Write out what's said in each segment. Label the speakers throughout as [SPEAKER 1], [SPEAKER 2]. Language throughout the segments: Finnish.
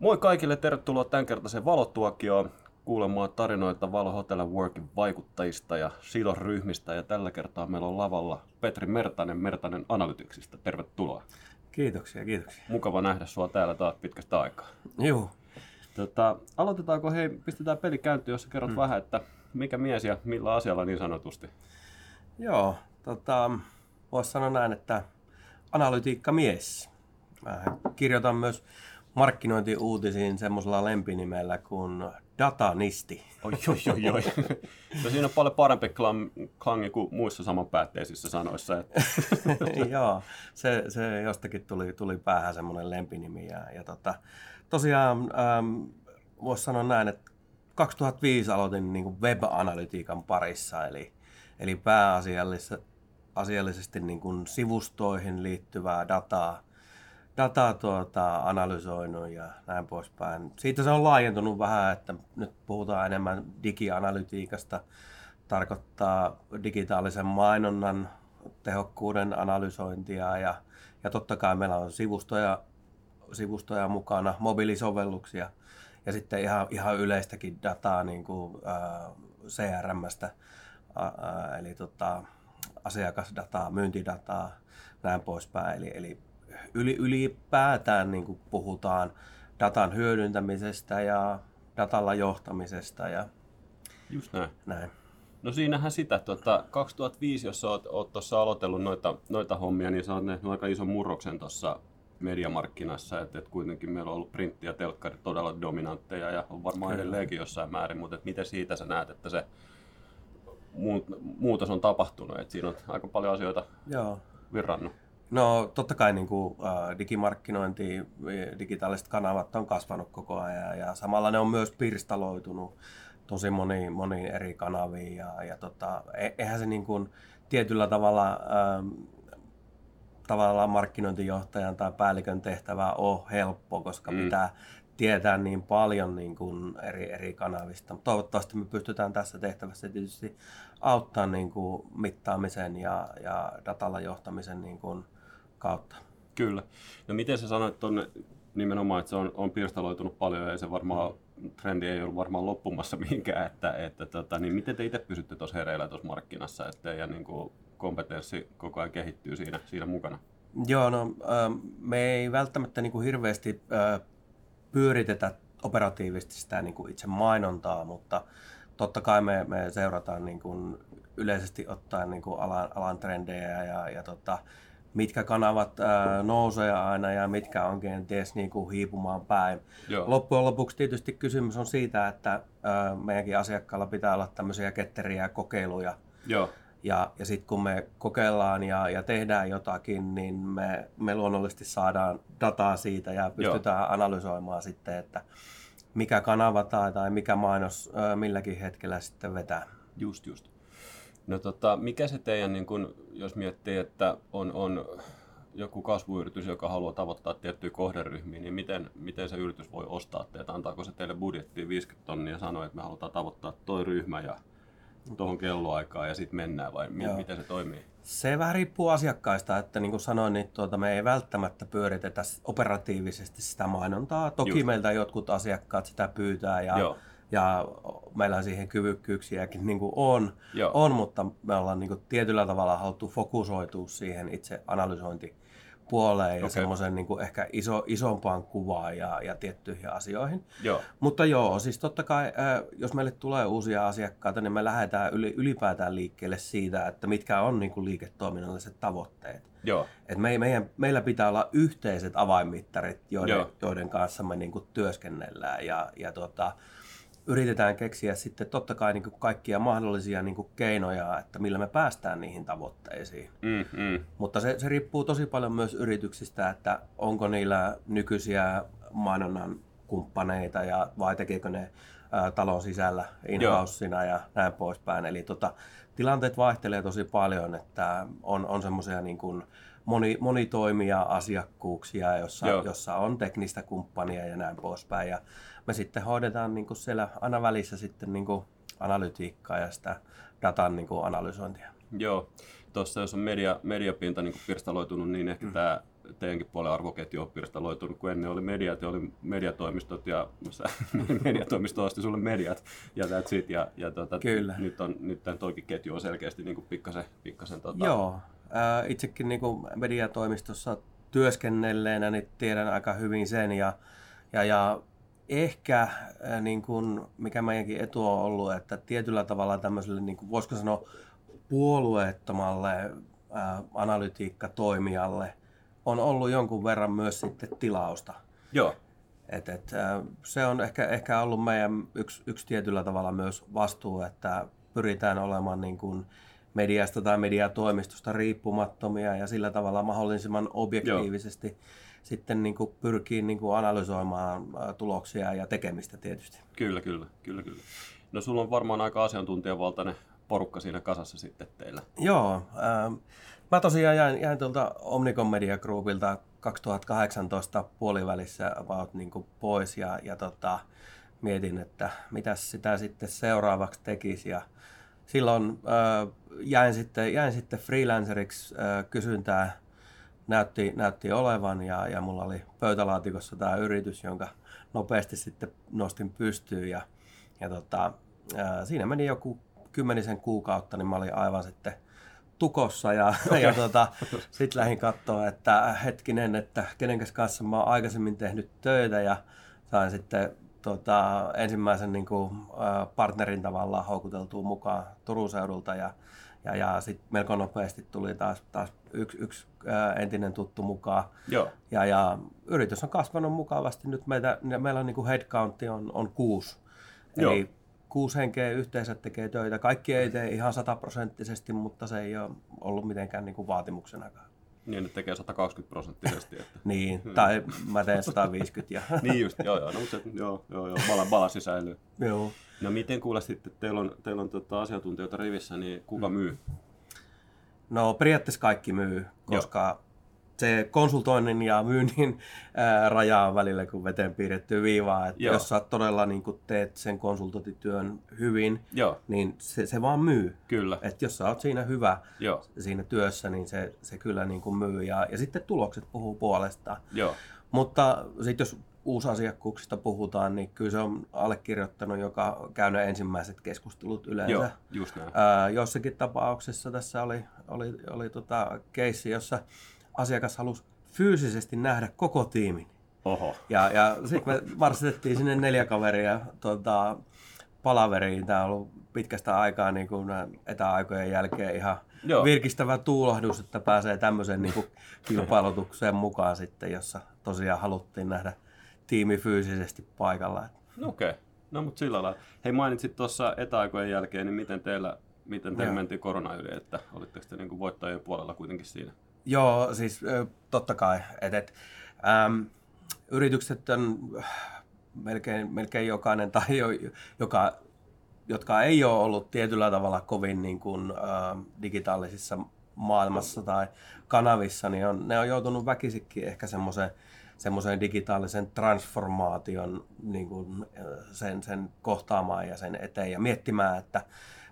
[SPEAKER 1] Moi kaikille, tervetuloa tämänkertaiseen valotuokioon kuulemaan tarinoita Valo Hotel Workin vaikuttajista ja sidosryhmistä. Ja tällä kertaa meillä on lavalla Petri Mertanen Mertanen Analyticsista. Tervetuloa.
[SPEAKER 2] Kiitoksia, kiitoksia.
[SPEAKER 1] Mukava nähdä sinua täällä taas pitkästä aikaa.
[SPEAKER 2] Joo.
[SPEAKER 1] Tota, aloitetaanko, hei, pistetään peli käyntiin, jos kerrot hmm. vähän, että mikä mies ja millä asialla niin sanotusti?
[SPEAKER 2] Joo, tota, voisi sanoa näin, että analytiikkamies. Mä kirjoitan myös markkinointiuutisiin semmoisella lempinimellä kuin Datanisti.
[SPEAKER 1] Oi, oi, oi, oi. No siinä on paljon parempi klangi kuin muissa samanpäätteisissä sanoissa. Että.
[SPEAKER 2] Joo, se, se jostakin tuli, tuli päähän semmoinen lempinimi. Ja, ja tota, tosiaan ähm, voisi sanoa näin, että 2005 aloitin niin kuin web-analytiikan parissa, eli, eli pääasiallisesti asiallisesti niin kuin sivustoihin liittyvää dataa, dataa tuota, analysoinut ja näin poispäin. Siitä se on laajentunut vähän, että nyt puhutaan enemmän digianalytiikasta. Tarkoittaa digitaalisen mainonnan tehokkuuden analysointia ja, ja totta kai meillä on sivustoja, sivustoja mukana, mobiilisovelluksia ja sitten ihan, ihan yleistäkin dataa niin kuin, äh, CRMstä, äh, eli tota, asiakasdataa, myyntidataa, näin poispäin. Eli, eli yli, ylipäätään niin kuin puhutaan datan hyödyntämisestä ja datalla johtamisesta. Ja
[SPEAKER 1] Just näin.
[SPEAKER 2] näin.
[SPEAKER 1] No siinähän sitä, tuota, 2005, jos olet, olet tuossa aloitellut noita, noita hommia, niin sä oot nähnyt aika ison murroksen tuossa mediamarkkinassa, että, että kuitenkin meillä on ollut printti ja telkkari todella dominantteja ja on varmaan Kyllä. edelleenkin jossain määrin, mutta että miten siitä sä näet, että se muutos on tapahtunut, että siinä on aika paljon asioita Joo. virrannut.
[SPEAKER 2] No totta kai niin kuin, äh, digimarkkinointi, digitaaliset kanavat on kasvanut koko ajan ja samalla ne on myös pirstaloitunut tosi moni, moni eri kanaviin ja, ja tota, e, eihän se niin kuin, tietyllä tavalla ähm, tavallaan markkinointijohtajan tai päällikön tehtävä ole helppo, koska mm. pitää tietää niin paljon niin kuin eri, eri kanavista. Toivottavasti me pystytään tässä tehtävässä tietysti auttaa niin kuin mittaamisen ja, ja datalla johtamisen niin kuin kautta.
[SPEAKER 1] Kyllä. No miten sä sanoit tuonne nimenomaan, että se on, on pirstaloitunut paljon ja se varmaan trendi ei ole varmaan loppumassa mihinkään, että, että tota, niin miten te itse pysytte tuossa hereillä tuossa markkinassa, että ja niin kuin kompetenssi koko ajan kehittyy siinä, siinä mukana?
[SPEAKER 2] Joo, no me ei välttämättä niin kuin hirveästi pyöritetä operatiivisesti sitä niin kuin itse mainontaa, mutta totta kai me, me seurataan niin kuin yleisesti ottaen niin kuin alan, alan trendejä ja, ja tota, mitkä kanavat ää, nousee aina ja mitkä on kenties niin kuin hiipumaan päin. Joo. Loppujen lopuksi tietysti kysymys on siitä, että ää, meidänkin asiakkailla pitää olla tämmöisiä ketteriä kokeiluja. Joo. Ja, ja sitten kun me kokeillaan ja, ja tehdään jotakin, niin me, me luonnollisesti saadaan dataa siitä ja pystytään Joo. analysoimaan sitten, että mikä kanava tai, tai mikä mainos ää, milläkin hetkellä sitten vetää.
[SPEAKER 1] Just, just. No tota, mikä se teidän, niin kun, jos miettii, että on, on joku kasvuyritys, joka haluaa tavoittaa tiettyjä kohderyhmiä, niin miten, miten se yritys voi ostaa teitä? Antaako se teille budjettiin 50 tonnia ja sanoo, että me halutaan tavoittaa toi ryhmä ja tuohon kelloaikaan ja sitten mennään vai mi- miten se toimii?
[SPEAKER 2] Se vähän riippuu asiakkaista, että niin kuin sanoin, niin tuota, me ei välttämättä pyöritetä operatiivisesti sitä mainontaa. Toki Just. meiltä jotkut asiakkaat sitä pyytää ja Joo ja meillä siihen kyvykkyyksiäkin niin kuin on, on, mutta me ollaan niin kuin tietyllä tavalla haluttu fokusoitua siihen itse analysointipuoleen ja okay. semmoisen niin kuin ehkä iso, isompaan kuvaan ja, ja tiettyihin asioihin. Joo. Mutta joo, siis totta kai, jos meille tulee uusia asiakkaita, niin me lähdetään yli, ylipäätään liikkeelle siitä, että mitkä on niin kuin liiketoiminnalliset tavoitteet. Joo. Et me, meidän, meillä pitää olla yhteiset avainmittarit, joiden, joiden kanssa me niin kuin työskennellään ja, ja tuota, yritetään keksiä sitten totta kai niin kuin kaikkia mahdollisia niin kuin keinoja, että millä me päästään niihin tavoitteisiin. Mm, mm. Mutta se, se riippuu tosi paljon myös yrityksistä, että onko niillä nykyisiä mainonnan kumppaneita ja vai tekeekö ne ä, talon sisällä in ja näin poispäin. Eli tota, tilanteet vaihtelee tosi paljon, että on, on semmoisia niin kuin, moni, monitoimia asiakkuuksia, jossa, jossa on teknistä kumppania ja näin poispäin. Ja me sitten hoidetaan niin kuin siellä aina välissä sitten niin kuin analytiikkaa ja sitä datan niin kuin analysointia.
[SPEAKER 1] Joo, tuossa jos on media, mediapinta niin kuin pirstaloitunut, niin ehkä mm. tämä teidänkin puolen arvoketju on pirstaloitunut, kun ennen oli mediat ja oli mediatoimistot ja mediatoimisto osti sulle mediat ja that's it. Ja, ja tota,
[SPEAKER 2] Kyllä.
[SPEAKER 1] nyt, on, nyt tämän toikin ketju on selkeästi niin kuin pikkasen, pikkasen tota...
[SPEAKER 2] Joo, ää, itsekin niin kuin mediatoimistossa työskennelleenä niin tiedän aika hyvin sen ja, ja, ja ehkä niin kuin, mikä meidänkin etu on ollut, että tietyllä tavalla tämmöiselle, niin kuin, voisiko sanoa, puolueettomalle ää, analytiikkatoimijalle on ollut jonkun verran myös sitten tilausta.
[SPEAKER 1] Joo.
[SPEAKER 2] Et, et, se on ehkä, ehkä ollut meidän yksi, yksi tietyllä tavalla myös vastuu, että pyritään olemaan niin kuin mediasta tai mediatoimistosta riippumattomia ja sillä tavalla mahdollisimman objektiivisesti Joo. sitten niin kuin pyrkii niin kuin analysoimaan tuloksia ja tekemistä tietysti.
[SPEAKER 1] Kyllä, kyllä, kyllä, kyllä. No sulla on varmaan aika asiantuntijavaltainen porukka siinä kasassa sitten teillä.
[SPEAKER 2] Joo. Ähm, mä tosiaan jäin, jäin tuolta Omnicom Media Groupilta 2018 puolivälissä about niin kuin pois ja, ja tota, mietin, että mitä sitä sitten seuraavaksi tekisi. Ja silloin äh, jäin, sitten, jäin sitten freelanceriksi, äh, kysyntää näytti, näytti olevan ja, ja mulla oli pöytälaatikossa tämä yritys, jonka nopeasti sitten nostin pystyyn ja, ja tota, äh, siinä meni joku kymmenisen kuukautta, niin mä olin aivan sitten tukossa ja, okay. ja tota, sitten lähdin katsoa, että hetkinen, että kenen kanssa mä oon aikaisemmin tehnyt töitä ja sain sitten tota, ensimmäisen niin kuin, partnerin tavallaan houkuteltua mukaan Turun seudulta ja, ja, ja sitten melko nopeasti tuli taas, taas yksi, yksi entinen tuttu mukaan.
[SPEAKER 1] Joo.
[SPEAKER 2] Ja, ja yritys on kasvanut mukavasti. Nyt meitä, meillä on niin kuin headcountti on, on kuusi. Joo. Eli kuusi henkeä yhteensä tekee töitä. Kaikki ei tee ihan sataprosenttisesti, mutta se ei ole ollut mitenkään niin kuin vaatimuksenakaan.
[SPEAKER 1] Niin, että tekee 120 prosenttisesti. Että.
[SPEAKER 2] niin, hmm. tai mä teen 150. Ja...
[SPEAKER 1] niin just, joo, joo, no, mutta se, joo, joo, joo, balansi säilyy.
[SPEAKER 2] joo.
[SPEAKER 1] No miten kuulet sitten, teillä on, teillä on tota asiantuntijoita rivissä, niin kuka myy?
[SPEAKER 2] No periaatteessa kaikki myy, koska joo se konsultoinnin ja myynnin ää, raja on välillä kuin veteen piirretty viivaa. Että Joo. jos sä todella niin kun teet sen konsultointityön hyvin,
[SPEAKER 1] Joo.
[SPEAKER 2] niin se, se vaan myy.
[SPEAKER 1] Kyllä.
[SPEAKER 2] Että jos sä oot siinä hyvä
[SPEAKER 1] Joo.
[SPEAKER 2] siinä työssä, niin se, se kyllä niin kuin myy. Ja, ja sitten tulokset puhuu puolestaan.
[SPEAKER 1] Joo.
[SPEAKER 2] Mutta sitten jos uusasiakkuuksista puhutaan, niin kyllä se on allekirjoittanut, joka käy ne ensimmäiset keskustelut yleensä.
[SPEAKER 1] Joo, just näin.
[SPEAKER 2] Ää, jossakin tapauksessa tässä oli, oli, oli tota keissi, jossa asiakas halusi fyysisesti nähdä koko tiimin.
[SPEAKER 1] Oho.
[SPEAKER 2] Ja, ja sitten me marssitettiin sinne neljä kaveria tuota, palaveriin. Tämä on ollut pitkästä aikaa niin kuin etäaikojen jälkeen ihan Joo. virkistävä tuulahdus, että pääsee tämmöiseen niin kuin kilpailutukseen mukaan sitten, jossa tosiaan haluttiin nähdä tiimi fyysisesti paikalla.
[SPEAKER 1] No okei, okay. no mutta sillä lailla. Hei mainitsit tuossa etäaikojen jälkeen, niin miten teillä miten teillä mentiin korona yli, että olitteko te niin kuin voittajien puolella kuitenkin siinä?
[SPEAKER 2] Joo, siis totta kai. Et, et, äm, yritykset on melkein, melkein jokainen, tai jo, joka, jotka ei ole ollut tietyllä tavalla kovin niin kuin, ä, digitaalisissa maailmassa tai kanavissa, niin on, ne on joutunut väkisikin ehkä semmoisen semmoisen digitaalisen transformaation niin kuin sen, sen kohtaamaan ja sen eteen ja miettimään, että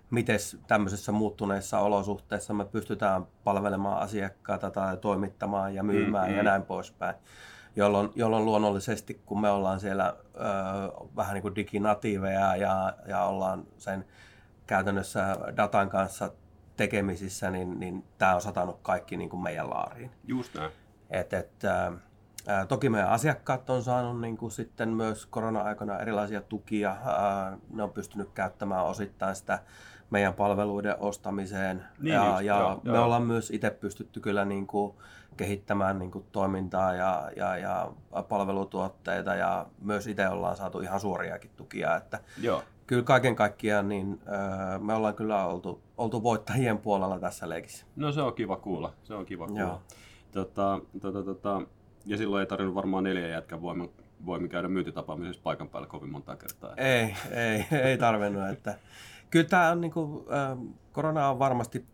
[SPEAKER 2] miten tämmöisessä muuttuneessa olosuhteessa me pystytään palvelemaan asiakkaita tai toimittamaan ja myymään mm-hmm. ja näin poispäin. Jolloin, jolloin luonnollisesti, kun me ollaan siellä ö, vähän niin kuin diginatiiveja ja, ja ollaan sen käytännössä datan kanssa tekemisissä, niin, niin tämä on satanut kaikki niin kuin meidän laariin.
[SPEAKER 1] Just näin.
[SPEAKER 2] Et, et, ä, Toki meidän asiakkaat on saanut niin kuin sitten myös korona-aikana erilaisia tukia. Ne on pystynyt käyttämään osittain sitä meidän palveluiden ostamiseen.
[SPEAKER 1] Niin
[SPEAKER 2] ja,
[SPEAKER 1] just,
[SPEAKER 2] ja
[SPEAKER 1] joo,
[SPEAKER 2] me joo. ollaan myös itse pystytty kyllä niin kuin kehittämään niin kuin toimintaa ja, ja, ja palvelutuotteita ja myös itse ollaan saatu ihan suoriakin tukia. Että
[SPEAKER 1] joo.
[SPEAKER 2] Kyllä kaiken kaikkiaan niin, me ollaan kyllä oltu, oltu voittajien puolella tässä leikissä.
[SPEAKER 1] No se on kiva kuulla. Se on kiva kuulla. Joo. Tota, tota, tota, ja silloin ei tarvinnut varmaan neljä jätkän voimin, voimin käydä myyntitapaamisessa paikan päällä kovin monta kertaa.
[SPEAKER 2] Ei, ei, ei tarvinnut. Että Kyllä tämä on, niin kuin, äh, korona on varmasti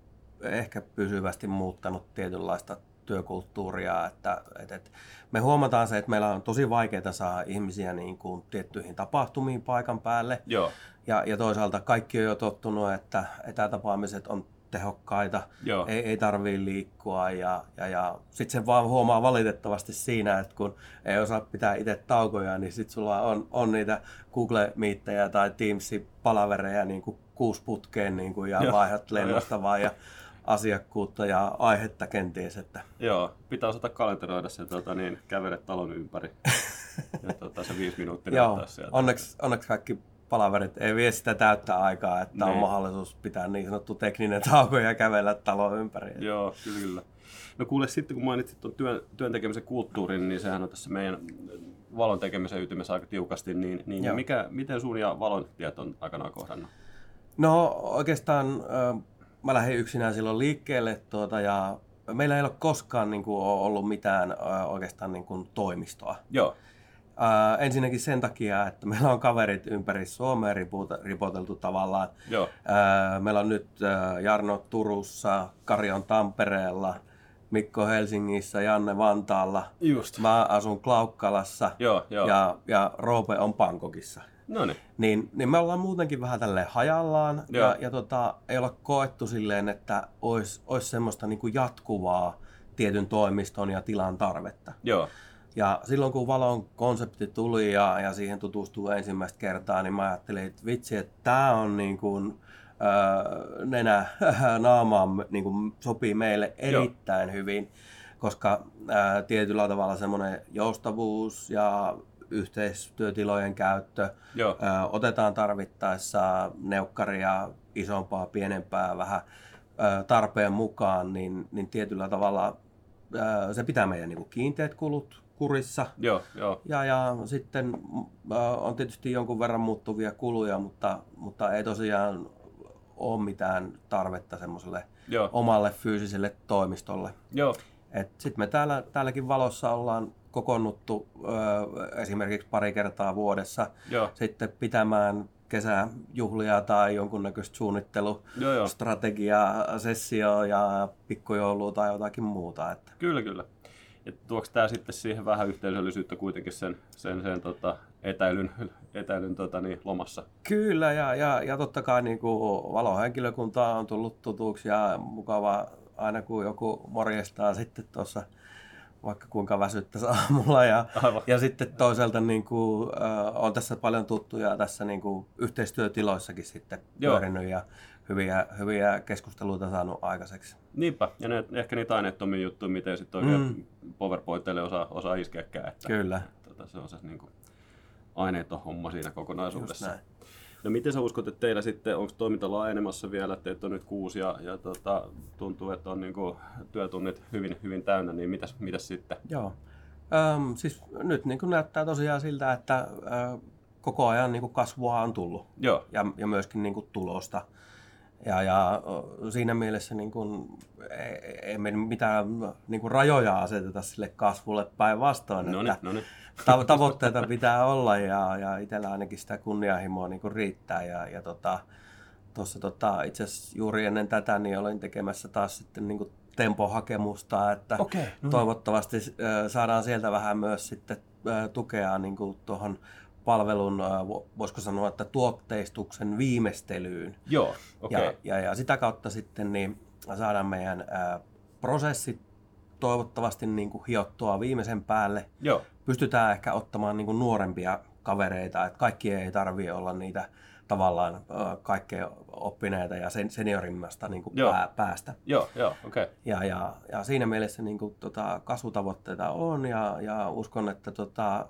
[SPEAKER 2] ehkä pysyvästi muuttanut tietynlaista työkulttuuria, että, että, että me huomataan se, että meillä on tosi vaikeaa saada ihmisiä niin kuin tiettyihin tapahtumiin paikan päälle.
[SPEAKER 1] Joo.
[SPEAKER 2] Ja, ja toisaalta kaikki on jo tottunut, että etätapaamiset on kustannustehokkaita, ei, ei tarvii liikkua ja, ja, ja sitten se vaan huomaa valitettavasti siinä, että kun ei osaa pitää itse taukoja, niin sitten sulla on, on niitä Google Meettejä tai Teamsin palavereja niin kuin kuusi putkeen niin kuin, ja Joo. vaihdat lennosta vaan ja asiakkuutta ja aihetta kenties. Että...
[SPEAKER 1] Joo, pitää osata kalenteroida se tuota, niin, kävele talon ympäri. ja tuota, se viisi minuuttia
[SPEAKER 2] Joo, sieltä. Onneksi, onneksi kaikki palaverit ei vie sitä täyttä aikaa, että niin. on mahdollisuus pitää niin sanottu tekninen tauko ja kävellä talon ympäri.
[SPEAKER 1] Joo, kyllä, kyllä. No kuule, sitten kun mainitsit tuon työn, työn tekemisen kulttuurin, niin sehän on tässä meidän valon tekemisen ytimessä aika tiukasti, niin, niin mikä, miten sun ja valon tiet on aikanaan kohdannut?
[SPEAKER 2] No oikeastaan mä lähdin yksinään silloin liikkeelle tuota, ja meillä ei ole koskaan niin kuin, ollut mitään oikeastaan niin kuin, toimistoa.
[SPEAKER 1] Joo.
[SPEAKER 2] Ää, ensinnäkin sen takia, että meillä on kaverit ympäri Suomea ripoteltu tavallaan.
[SPEAKER 1] Joo.
[SPEAKER 2] Ää, meillä on nyt ää, Jarno Turussa, Karjon Tampereella, Mikko Helsingissä, Janne Vantaalla.
[SPEAKER 1] Just.
[SPEAKER 2] Mä asun Klaukkalassa
[SPEAKER 1] joo, joo.
[SPEAKER 2] Ja, ja Roope on Pankokissa.
[SPEAKER 1] Niin.
[SPEAKER 2] niin. Me ollaan muutenkin vähän tälle hajallaan Joo. ja, ja tota, ei olla koettu silleen, että olisi, olisi semmoista niin kuin jatkuvaa tietyn toimiston ja tilan tarvetta.
[SPEAKER 1] Joo.
[SPEAKER 2] Ja silloin kun Valon konsepti tuli ja, ja siihen tutustuu ensimmäistä kertaa, niin mä ajattelin, että vitsi, että tämä on niin kuin, äh, nenä naamaan niin kuin sopii meille erittäin Joo. hyvin, koska äh, tietyllä tavalla semmoinen joustavuus ja yhteistyötilojen käyttö.
[SPEAKER 1] Joo.
[SPEAKER 2] Otetaan tarvittaessa neukkaria isompaa, pienempää, vähän tarpeen mukaan, niin, niin tietyllä tavalla ö, se pitää meidän niin kiinteät kulut kurissa.
[SPEAKER 1] Joo, jo.
[SPEAKER 2] Ja, ja sitten ö, on tietysti jonkun verran muuttuvia kuluja, mutta, mutta ei tosiaan ole mitään tarvetta semmoiselle omalle fyysiselle toimistolle. Sitten me täällä, täälläkin valossa ollaan kokonnuttu ö, esimerkiksi pari kertaa vuodessa
[SPEAKER 1] Joo.
[SPEAKER 2] sitten pitämään kesäjuhlia tai jonkunnäköistä suunnittelustrategiaa, sessio ja pikkujoulua tai jotakin muuta. Että.
[SPEAKER 1] Kyllä, kyllä. Ja tuoksi tämä sitten siihen vähän yhteisöllisyyttä kuitenkin sen, sen, sen tota, etäilyn, etäilyn tota, niin, lomassa?
[SPEAKER 2] Kyllä, ja, ja, ja totta kai niin kuin valohenkilökunta on tullut tutuksi ja mukava aina kun joku morjestaa sitten tuossa vaikka kuinka väsyttäisi aamulla. Ja, ja sitten toisaalta niin kuin, äh, on tässä paljon tuttuja tässä niin kuin, yhteistyötiloissakin sitten Joo. pyörinyt ja hyviä, hyviä keskusteluita saanut aikaiseksi.
[SPEAKER 1] Niinpä, ja ne, ehkä niitä aineettomia juttuja, miten sitten oikein mm. PowerPointille osaa, osaa iskeäkään. Että,
[SPEAKER 2] Kyllä.
[SPEAKER 1] Tota, se on se niin kuin, aineeton homma siinä kokonaisuudessa. No miten sä uskot, että teillä sitten, onko toiminta laajenemassa vielä, että teitä on nyt kuusi ja, ja tota, tuntuu, että on niin kuin, työtunnit hyvin, hyvin täynnä, niin mitäs, mitäs sitten?
[SPEAKER 2] Joo, Öm, siis nyt niin kuin näyttää tosiaan siltä, että ö, koko ajan niin kuin kasvua on tullut
[SPEAKER 1] Joo.
[SPEAKER 2] Ja, ja myöskin niin kuin tulosta. Ja, ja siinä mielessä niin kuin, ei, ei me mitään niin kuin rajoja aseteta sille kasvulle päinvastoin.
[SPEAKER 1] No niin, no niin
[SPEAKER 2] tavoitteita pitää olla ja, ja itsellä ainakin sitä kunnianhimoa niin kuin riittää. Ja, ja tota, tuossa tota, itse asiassa juuri ennen tätä niin olin tekemässä taas sitten niin tempohakemusta, että
[SPEAKER 1] okay,
[SPEAKER 2] no. toivottavasti saadaan sieltä vähän myös sitten tukea niin kuin tuohon palvelun, voisiko sanoa, että tuotteistuksen viimeistelyyn.
[SPEAKER 1] Joo, okay.
[SPEAKER 2] ja, ja, ja sitä kautta sitten niin saadaan meidän prosessit toivottavasti niin kuin hiottua viimeisen päälle.
[SPEAKER 1] Joo.
[SPEAKER 2] Pystytään ehkä ottamaan niin kuin nuorempia kavereita, että kaikki ei tarvitse olla niitä tavallaan kaikkein oppineita ja sen, seniorimmasta niin kuin pää, päästä.
[SPEAKER 1] Joo, joo, okei. Okay.
[SPEAKER 2] Ja, ja, ja siinä mielessä niin kuin, tota, kasvutavoitteita on ja, ja uskon, että tota,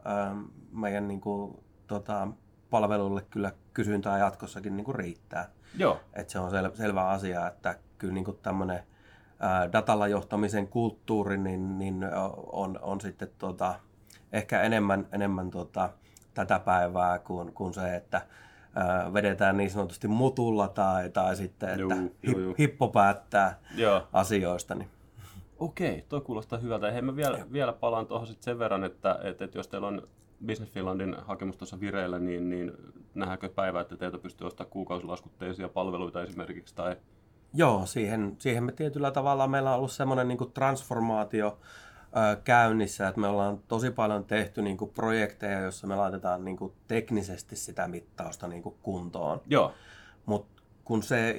[SPEAKER 2] meidän niin kuin, tota, palvelulle kyllä kysyntää jatkossakin niin kuin riittää.
[SPEAKER 1] Joo.
[SPEAKER 2] Et se on sel, selvä asia, että kyllä niin tämmöinen datalla johtamisen kulttuuri niin, niin on, on sitten tota, ehkä enemmän, enemmän tota, tätä päivää kuin, kuin se, että vedetään niin sanotusti mutulla tai, tai sitten, että juu, juu, juu. hippo päättää Joo. asioista. Niin.
[SPEAKER 1] Okei, tuo kuulostaa hyvältä. Hei, mä vielä, vielä palaan tuohon sitten sen verran, että, että, että jos teillä on Business Finlandin hakemus tuossa vireillä, niin, niin nähdäänkö päivä, että teiltä pystyy ostamaan kuukausilaskutteisia palveluita esimerkiksi, tai
[SPEAKER 2] Joo, siihen, siihen me tietyllä tavalla meillä on ollut semmoinen niin transformaatio käynnissä, että me ollaan tosi paljon tehty niin kuin projekteja, joissa me laitetaan niin kuin teknisesti sitä mittausta niin kuin kuntoon.
[SPEAKER 1] Joo.
[SPEAKER 2] Mutta kun se,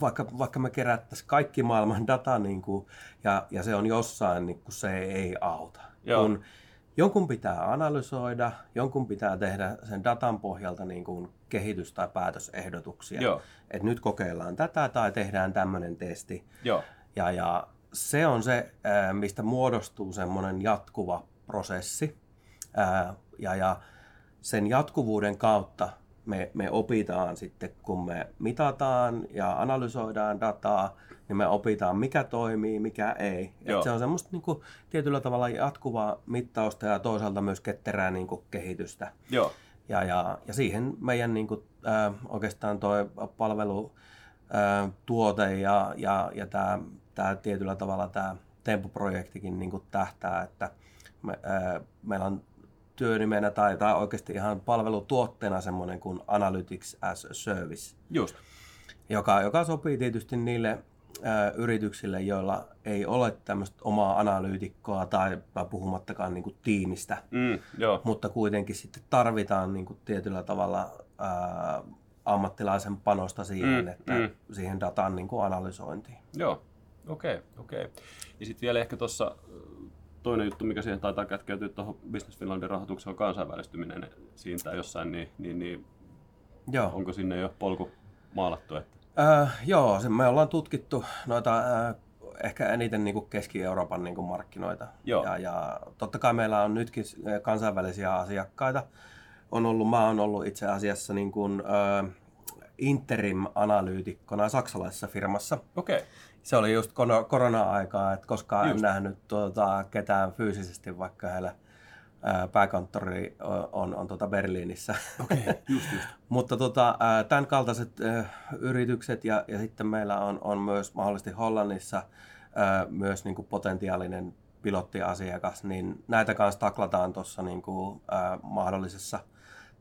[SPEAKER 2] vaikka, vaikka me kerättäisiin kaikki maailman data niin kuin, ja, ja se on jossain, niin kun se ei auta. Joo. Kun jonkun pitää analysoida, jonkun pitää tehdä sen datan pohjalta niin kuin kehitys- tai päätösehdotuksia. Joo. Et nyt kokeillaan tätä tai tehdään tämmöinen testi. Joo. Ja, ja se on se, mistä muodostuu semmoinen jatkuva prosessi. Ja, ja sen jatkuvuuden kautta me, me opitaan sitten, kun me mitataan ja analysoidaan dataa, niin me opitaan, mikä toimii, mikä ei. Et se on semmoista niin kuin, tietyllä tavalla jatkuvaa mittausta ja toisaalta myös ketterää niin kuin, kehitystä. Joo. Ja, ja, ja siihen meidän niin kuin, äh, oikeastaan tuo palvelu, äh, tuote ja, ja, ja tämä, tämä tietyllä tavalla tämä Tempo-projektikin niin kuin, tähtää, että me, äh, meillä on työnimenä tai, tai oikeasti ihan palvelutuotteena semmoinen kuin Analytics as a Service. Just. Joka, joka sopii tietysti niille ä, yrityksille, joilla ei ole tämmöistä omaa analyytikkoa tai puhumattakaan niin kuin tiimistä, mm, joo. mutta kuitenkin sitten tarvitaan niin kuin tietyllä tavalla ä, ammattilaisen panosta siihen, mm, että mm. siihen datan niin kuin analysointiin.
[SPEAKER 1] Joo, okei, okay, okei. Okay. Ja sitten vielä ehkä tuossa toinen juttu, mikä siihen taitaa kätkeytyä tuohon Business Finlandin rahoitukseen, on kansainvälistyminen siitä jossain, niin, niin, niin Joo. onko sinne jo polku maalattu? Että...
[SPEAKER 2] Äh, joo, se me ollaan tutkittu noita äh, ehkä eniten niin kuin Keski-Euroopan niin kuin markkinoita. Joo. Ja, ja totta kai meillä on nytkin kansainvälisiä asiakkaita. On ollut, mä oon ollut itse asiassa niin kuin, äh, interim-analyytikkona saksalaisessa firmassa. Okei. Okay se oli just korona-aikaa, että koskaan just. en nähnyt tuota, ketään fyysisesti, vaikka heillä pääkonttori on, on tuota Berliinissä. Okay, just, just. Mutta tota, tämän kaltaiset yritykset ja, ja sitten meillä on, on myös mahdollisesti Hollannissa myös niin kuin potentiaalinen pilottiasiakas, niin näitä kanssa taklataan tuossa niin kuin, mahdollisessa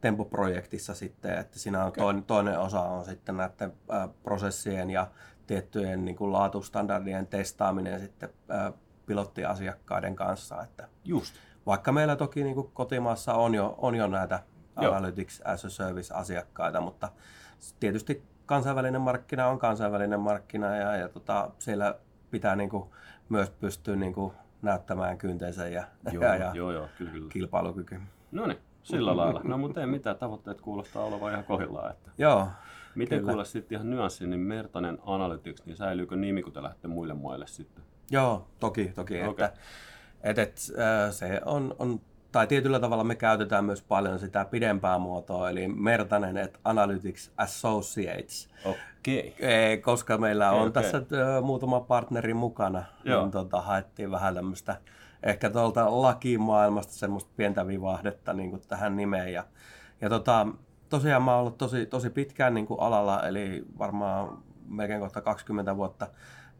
[SPEAKER 2] Tempo-projektissa sitten, että siinä on okay. toinen, toinen osa on sitten näiden prosessien ja tiettyjen niin kuin laatustandardien testaaminen sitten ää, pilottiasiakkaiden kanssa. Että Just. Vaikka meillä toki niin kuin kotimaassa on jo, on jo näitä Joo. Analytics as a Service-asiakkaita, mutta tietysti kansainvälinen markkina on kansainvälinen markkina ja, ja tota, siellä pitää niin kuin myös pystyä niin kuin näyttämään kyntensä ja, joo, ja, ja joo, joo, kyllä, kyllä. kilpailukyky.
[SPEAKER 1] No niin, sillä lailla. No mutta ei mitään, tavoitteet kuulostaa olevan ihan kohdillaan. Että... Joo, Miten kuulla sitten ihan nyanssi, niin Mertanen Analytics, niin säilyykö nimi, kun te lähdette muille maille sitten?
[SPEAKER 2] Joo, toki, toki. Okay. Että, et, et, se on, on, tai tietyllä tavalla me käytetään myös paljon sitä pidempää muotoa, eli Mertanen et Analytics Associates. Okei. Okay. Koska meillä okay, on okay. tässä muutama partneri mukana, Joo. niin tota, haettiin vähän tämmöistä ehkä tuolta lakimaailmasta semmoista pientä vivahdetta niin kuin tähän nimeen. Ja, ja tota, tosiaan mä oon ollut tosi, tosi pitkään niin kuin alalla, eli varmaan melkein kohta 20 vuotta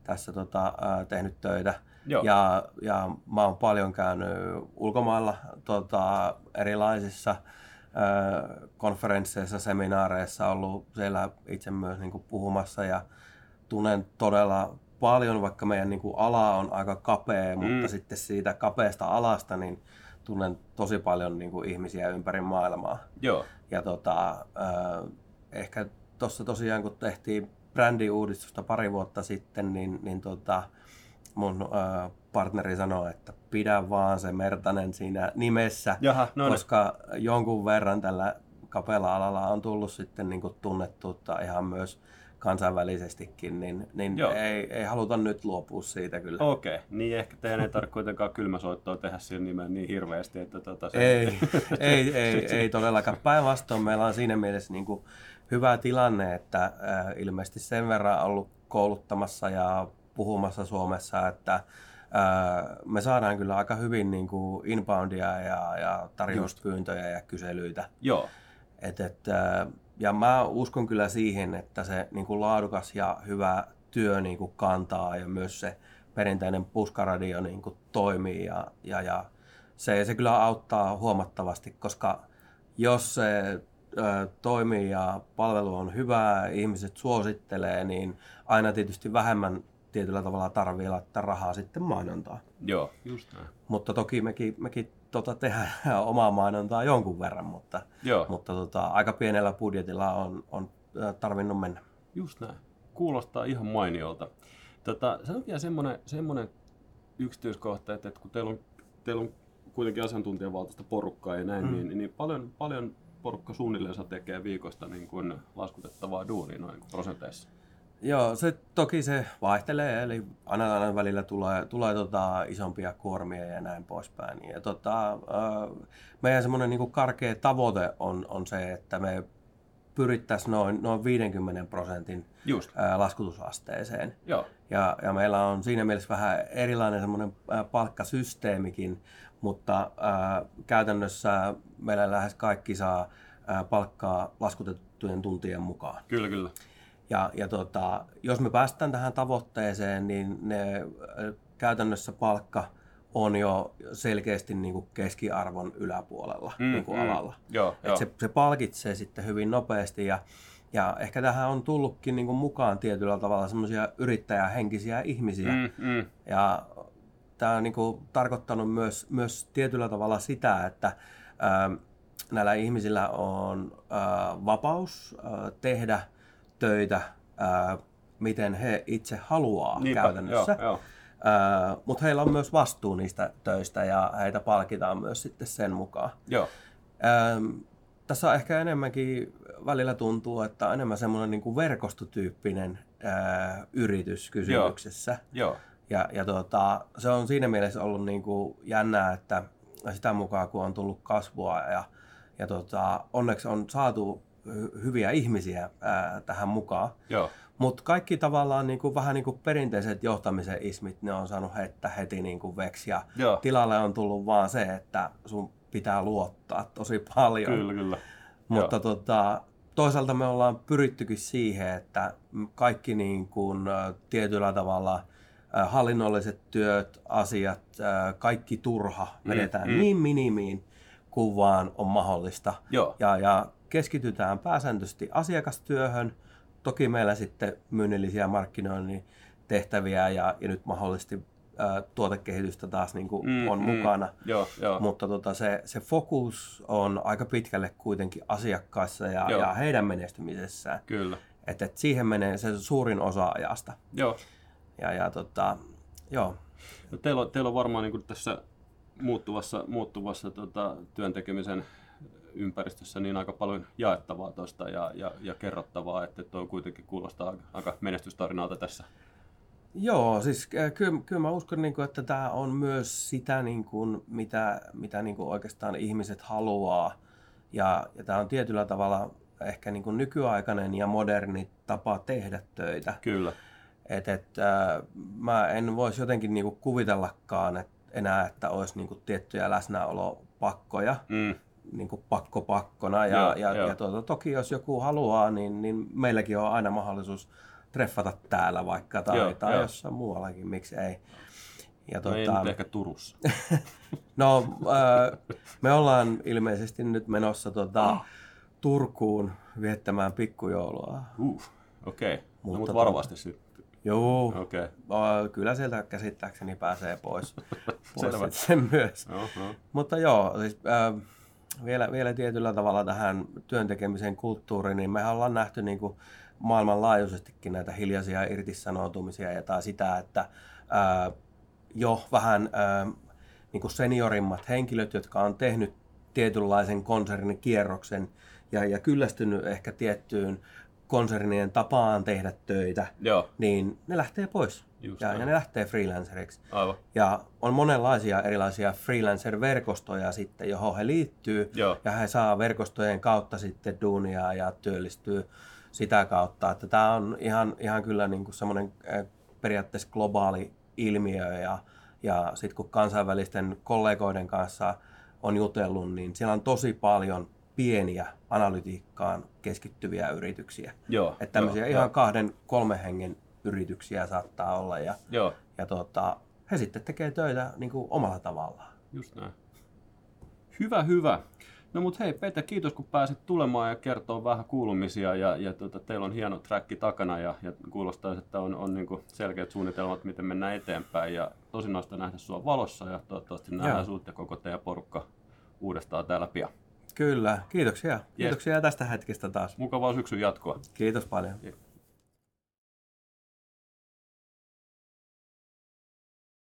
[SPEAKER 2] tässä tota, tehnyt töitä. Joo. Ja, ja mä oon paljon käynyt ulkomailla tota, erilaisissa ää, konferensseissa, seminaareissa, ollut siellä itse myös niin kuin puhumassa ja tunnen todella paljon, vaikka meidän niin kuin ala on aika kapea, mm. mutta sitten siitä kapeasta alasta, niin tunnen tosi paljon niin kuin ihmisiä ympäri maailmaa. Joo. Ja tota, äh, ehkä tuossa tosiaan kun tehtiin brändiuudistusta pari vuotta sitten, niin, niin tota, mun äh, partneri sanoi, että pidä vaan se Mertanen siinä nimessä, Jaha, no niin. koska jonkun verran tällä kapealla alalla on tullut sitten niin kuin tunnettuutta ihan myös kansainvälisestikin, niin, niin ei, ei haluta nyt luopua siitä kyllä.
[SPEAKER 1] Okei, okay. niin ehkä teidän ei tarvitse kuitenkaan kylmäsoittoa tehdä siihen nimeen niin hirveästi, että tota se...
[SPEAKER 2] Ei, ei, ei, ei todellakaan. Päinvastoin meillä on siinä mielessä niin kuin hyvä tilanne, että äh, ilmeisesti sen verran ollut kouluttamassa ja puhumassa Suomessa, että äh, me saadaan kyllä aika hyvin niin kuin inboundia ja, ja tarjouspyyntöjä ja kyselyitä. Joo. Et, et, äh, ja mä uskon kyllä siihen, että se niin kuin laadukas ja hyvä työ niin kuin kantaa ja myös se perinteinen puskaradio niin kuin toimii ja, ja, ja se, se kyllä auttaa huomattavasti, koska jos se ö, toimii ja palvelu on hyvää, ihmiset suosittelee, niin aina tietysti vähemmän tietyllä tavalla tarvii laittaa rahaa sitten mainontaa.
[SPEAKER 1] Joo, just näin.
[SPEAKER 2] Mutta toki mekin, mekin tota, tehdä omaa mainontaa jonkun verran, mutta, Joo. mutta tota, aika pienellä budjetilla on, on tarvinnut mennä.
[SPEAKER 1] Just näin. Kuulostaa ihan mainiolta. Tota, on vielä semmoinen, semmoinen yksityiskohta, että, että kun teillä on, teillä on kuitenkin asiantuntijavaltaista porukkaa ja näin, mm. niin, niin paljon, paljon porukka suunnilleen tekee viikosta niin kuin laskutettavaa duunia noin prosenteissa?
[SPEAKER 2] Joo, se toki se vaihtelee, eli aina, aina välillä tulee, tulee tota isompia kuormia ja näin poispäin. Ja tota, meidän semmoinen niin karkea tavoite on, on se, että me pyrittäisiin noin, noin 50 prosentin Just. laskutusasteeseen.
[SPEAKER 1] Joo.
[SPEAKER 2] Ja, ja meillä on siinä mielessä vähän erilainen semmoinen palkkasysteemikin, mutta ää, käytännössä meillä lähes kaikki saa ää, palkkaa laskutettujen tuntien mukaan.
[SPEAKER 1] Kyllä, kyllä.
[SPEAKER 2] Ja, ja tota, jos me päästään tähän tavoitteeseen, niin ne käytännössä palkka on jo selkeästi niin kuin keskiarvon yläpuolella mm, niin kuin mm. alalla.
[SPEAKER 1] Joo,
[SPEAKER 2] Et Se, se palkitsee sitten hyvin nopeasti ja, ja ehkä tähän on tullutkin niin kuin mukaan tietyllä tavalla semmoisia yrittäjähenkisiä ihmisiä. Mm, mm. Ja tämä on niin kuin tarkoittanut myös, myös tietyllä tavalla sitä, että ää, näillä ihmisillä on ää, vapaus ää, tehdä töitä, ää, miten he itse haluaa Niinpä, käytännössä. Joo, joo. Mutta heillä on myös vastuu niistä töistä ja heitä palkitaan myös sitten sen mukaan.
[SPEAKER 1] Joo.
[SPEAKER 2] Ää, tässä on ehkä enemmänkin välillä tuntuu, että on enemmän semmoinen niin kuin verkostotyyppinen ää, yritys kysymyksessä.
[SPEAKER 1] Joo. Joo.
[SPEAKER 2] Ja, ja tota, se on siinä mielessä ollut niin kuin jännää, että sitä mukaan kun on tullut kasvua ja, ja tota, onneksi on saatu hyviä ihmisiä ää, tähän mukaan. Mutta kaikki tavallaan niin kuin, vähän niin kuin perinteiset johtamisen ismit, ne on saanut heittää heti niin kuin veksi. Ja Joo. tilalle on tullut vaan se, että sun pitää luottaa tosi paljon.
[SPEAKER 1] Kyllä, kyllä.
[SPEAKER 2] Mutta tota, toisaalta me ollaan pyrittykin siihen, että kaikki niin kuin, tietyllä tavalla hallinnolliset työt, asiat, kaikki turha mm, vedetään mm, niin minimiin kuin vaan on mahdollista.
[SPEAKER 1] Joo.
[SPEAKER 2] Ja, ja keskitytään pääsääntöisesti asiakastyöhön. Toki meillä sitten myynnillisiä markkinoinnin tehtäviä ja, ja nyt mahdollisesti ä, tuotekehitystä taas niin kuin mm, on mm, mukana.
[SPEAKER 1] Joo, joo.
[SPEAKER 2] Mutta tota, se, se fokus on aika pitkälle kuitenkin asiakkaissa ja, ja heidän menestymisessään.
[SPEAKER 1] Kyllä.
[SPEAKER 2] Et, et siihen menee se suurin osa ajasta.
[SPEAKER 1] Joo.
[SPEAKER 2] Ja, ja tota, joo.
[SPEAKER 1] No, teillä, on, teillä on varmaan niin kuin tässä muuttuvassa, muuttuvassa tota, työntekemisen ympäristössä niin aika paljon jaettavaa tuosta ja, ja, ja kerrottavaa, että tuo kuitenkin kuulostaa aika menestystarinalta tässä.
[SPEAKER 2] Joo, siis äh, kyllä, kyllä mä uskon, niin kuin, että tämä on myös sitä, niin kuin, mitä, mitä niin kuin oikeastaan ihmiset haluaa. Ja, ja tämä on tietyllä tavalla ehkä niin kuin nykyaikainen ja moderni tapa tehdä töitä.
[SPEAKER 1] Kyllä.
[SPEAKER 2] Et, et, äh, mä en voisi jotenkin niin kuin kuvitellakaan että enää, että olisi niin kuin tiettyjä läsnäolopakkoja. Mm niin kuin pakko pakkona. Ja, joo, ja, joo. ja tuota, toki jos joku haluaa, niin, niin meilläkin on aina mahdollisuus treffata täällä vaikka tai, joo, tai joo. jossain muuallakin, miksi ei.
[SPEAKER 1] Ja no tuota, ei nyt ehkä Turussa.
[SPEAKER 2] no, äh, me ollaan ilmeisesti nyt menossa tuota, oh. Turkuun viettämään pikkujoulua.
[SPEAKER 1] Uh, okei. Okay. No, mutta, no, mutta varovasti sitten.
[SPEAKER 2] Joo,
[SPEAKER 1] okay.
[SPEAKER 2] kyllä sieltä käsittääkseni pääsee pois, pois sen myös. No, no. Mutta joo, siis, äh, vielä, vielä tietyllä tavalla tähän työntekemisen kulttuuriin, niin me ollaan nähty niin kuin maailmanlaajuisestikin näitä hiljaisia irtisanoutumisia ja tai sitä, että ää, jo vähän ää, niin kuin seniorimmat henkilöt, jotka on tehnyt tietynlaisen konsernin kierroksen ja, ja kyllästynyt ehkä tiettyyn konsernien tapaan tehdä töitä,
[SPEAKER 1] Joo.
[SPEAKER 2] niin ne lähtee pois.
[SPEAKER 1] Just
[SPEAKER 2] ja, ja ne lähtee freelanceriksi.
[SPEAKER 1] Aivan.
[SPEAKER 2] Ja on monenlaisia erilaisia freelancer-verkostoja sitten, johon he liittyy.
[SPEAKER 1] Joo.
[SPEAKER 2] Ja he saa verkostojen kautta sitten duunia ja työllistyy sitä kautta. Että tämä on ihan, ihan kyllä niin kuin semmoinen periaatteessa globaali ilmiö. Ja, ja sitten kun kansainvälisten kollegoiden kanssa on jutellut, niin siellä on tosi paljon pieniä analytiikkaan keskittyviä yrityksiä.
[SPEAKER 1] Joo,
[SPEAKER 2] että tämmöisiä jo, ihan jo. kahden, kolmen hengen yrityksiä saattaa olla. Ja,
[SPEAKER 1] Joo.
[SPEAKER 2] ja tota, he sitten tekee töitä niin kuin omalla tavallaan.
[SPEAKER 1] Just näin. Hyvä, hyvä. No mut hei Pete, kiitos kun pääsit tulemaan ja kertoo vähän kuulumisia ja, ja tota, teillä on hieno tracki takana ja, ja kuulostaa, että on, on niinku selkeät suunnitelmat, miten mennään eteenpäin ja tosi nähdä sua valossa ja toivottavasti nähdään sut ja koko teidän porukka uudestaan täällä pian.
[SPEAKER 2] Kyllä, kiitoksia. Kiitoksia yes. tästä hetkestä taas.
[SPEAKER 1] Mukavaa syksyn jatkoa.
[SPEAKER 2] Kiitos paljon. Yeah.